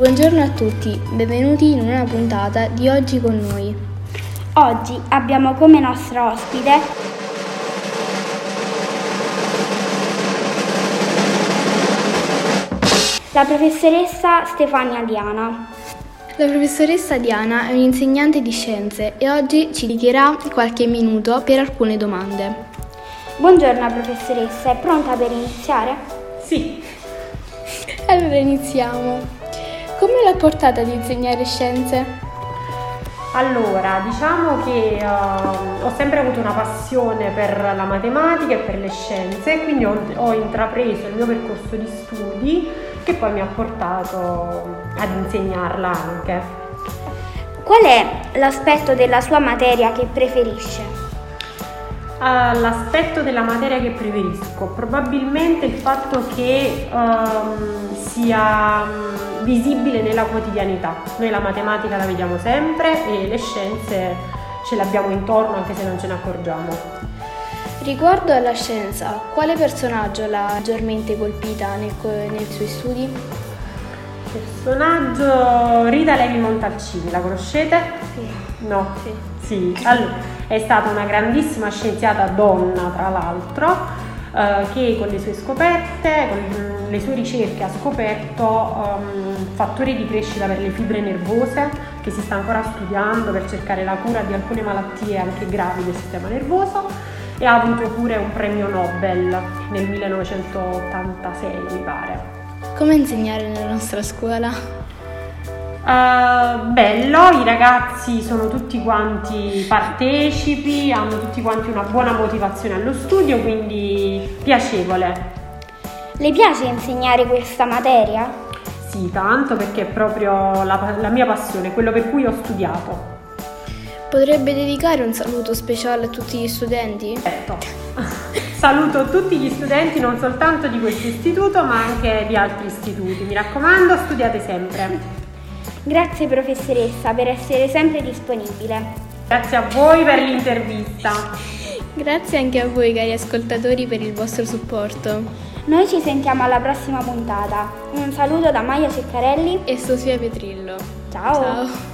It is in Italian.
Buongiorno a tutti, benvenuti in una puntata di Oggi con noi. Oggi abbiamo come nostra ospite la professoressa Stefania Diana. La professoressa Diana è un'insegnante di scienze e oggi ci dedicherà qualche minuto per alcune domande. Buongiorno professoressa, è pronta per iniziare? Sì. Allora iniziamo. Come l'ha portata ad insegnare scienze? Allora, diciamo che uh, ho sempre avuto una passione per la matematica e per le scienze, quindi ho, ho intrapreso il mio percorso di studi che poi mi ha portato ad insegnarla anche. Qual è l'aspetto della sua materia che preferisce? L'aspetto della materia che preferisco, probabilmente il fatto che um, sia um, visibile nella quotidianità. Noi la matematica la vediamo sempre e le scienze ce l'abbiamo intorno anche se non ce ne accorgiamo. Riguardo alla scienza, quale personaggio l'ha maggiormente colpita nel, nei suoi studi? Personaggio Rita Levi Montalcini, la conoscete? Sì. No? Sì. sì. Allora, è stata una grandissima scienziata donna, tra l'altro, eh, che con le sue scoperte, con le sue ricerche ha scoperto um, fattori di crescita per le fibre nervose che si sta ancora studiando per cercare la cura di alcune malattie anche gravi del sistema nervoso e ha avuto pure un premio Nobel nel 1986 mi pare. Come insegnare nella nostra scuola? Uh, bello, i ragazzi sono tutti quanti partecipi, hanno tutti quanti una buona motivazione allo studio, quindi piacevole. Le piace insegnare questa materia? Sì, tanto perché è proprio la, la mia passione, quello per cui ho studiato. Potrebbe dedicare un saluto speciale a tutti gli studenti? Certo. Saluto tutti gli studenti non soltanto di questo istituto ma anche di altri istituti. Mi raccomando, studiate sempre. Grazie professoressa per essere sempre disponibile. Grazie a voi per l'intervista. Grazie anche a voi cari ascoltatori per il vostro supporto. Noi ci sentiamo alla prossima puntata. Un saluto da Maia Ceccarelli e Sofia Petrillo. Ciao. Ciao.